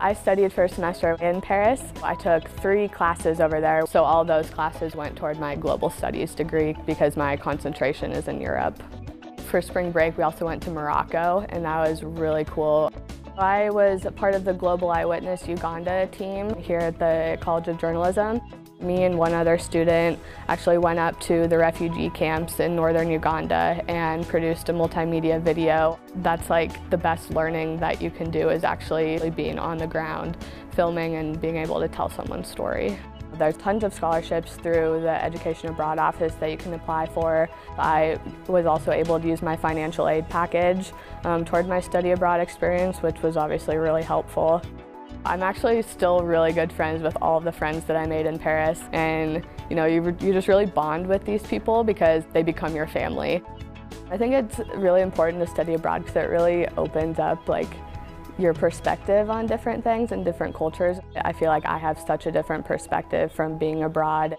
I studied for a semester in Paris. I took three classes over there, so all those classes went toward my global studies degree because my concentration is in Europe. For spring break, we also went to Morocco, and that was really cool. I was part of the Global Eyewitness Uganda team here at the College of Journalism. Me and one other student actually went up to the refugee camps in northern Uganda and produced a multimedia video. That's like the best learning that you can do is actually being on the ground, filming and being able to tell someone's story. There's tons of scholarships through the Education Abroad office that you can apply for. I was also able to use my financial aid package um, toward my study abroad experience, which was obviously really helpful. I'm actually still really good friends with all of the friends that I made in Paris and you know you, you just really bond with these people because they become your family. I think it's really important to study abroad because it really opens up like your perspective on different things and different cultures. I feel like I have such a different perspective from being abroad.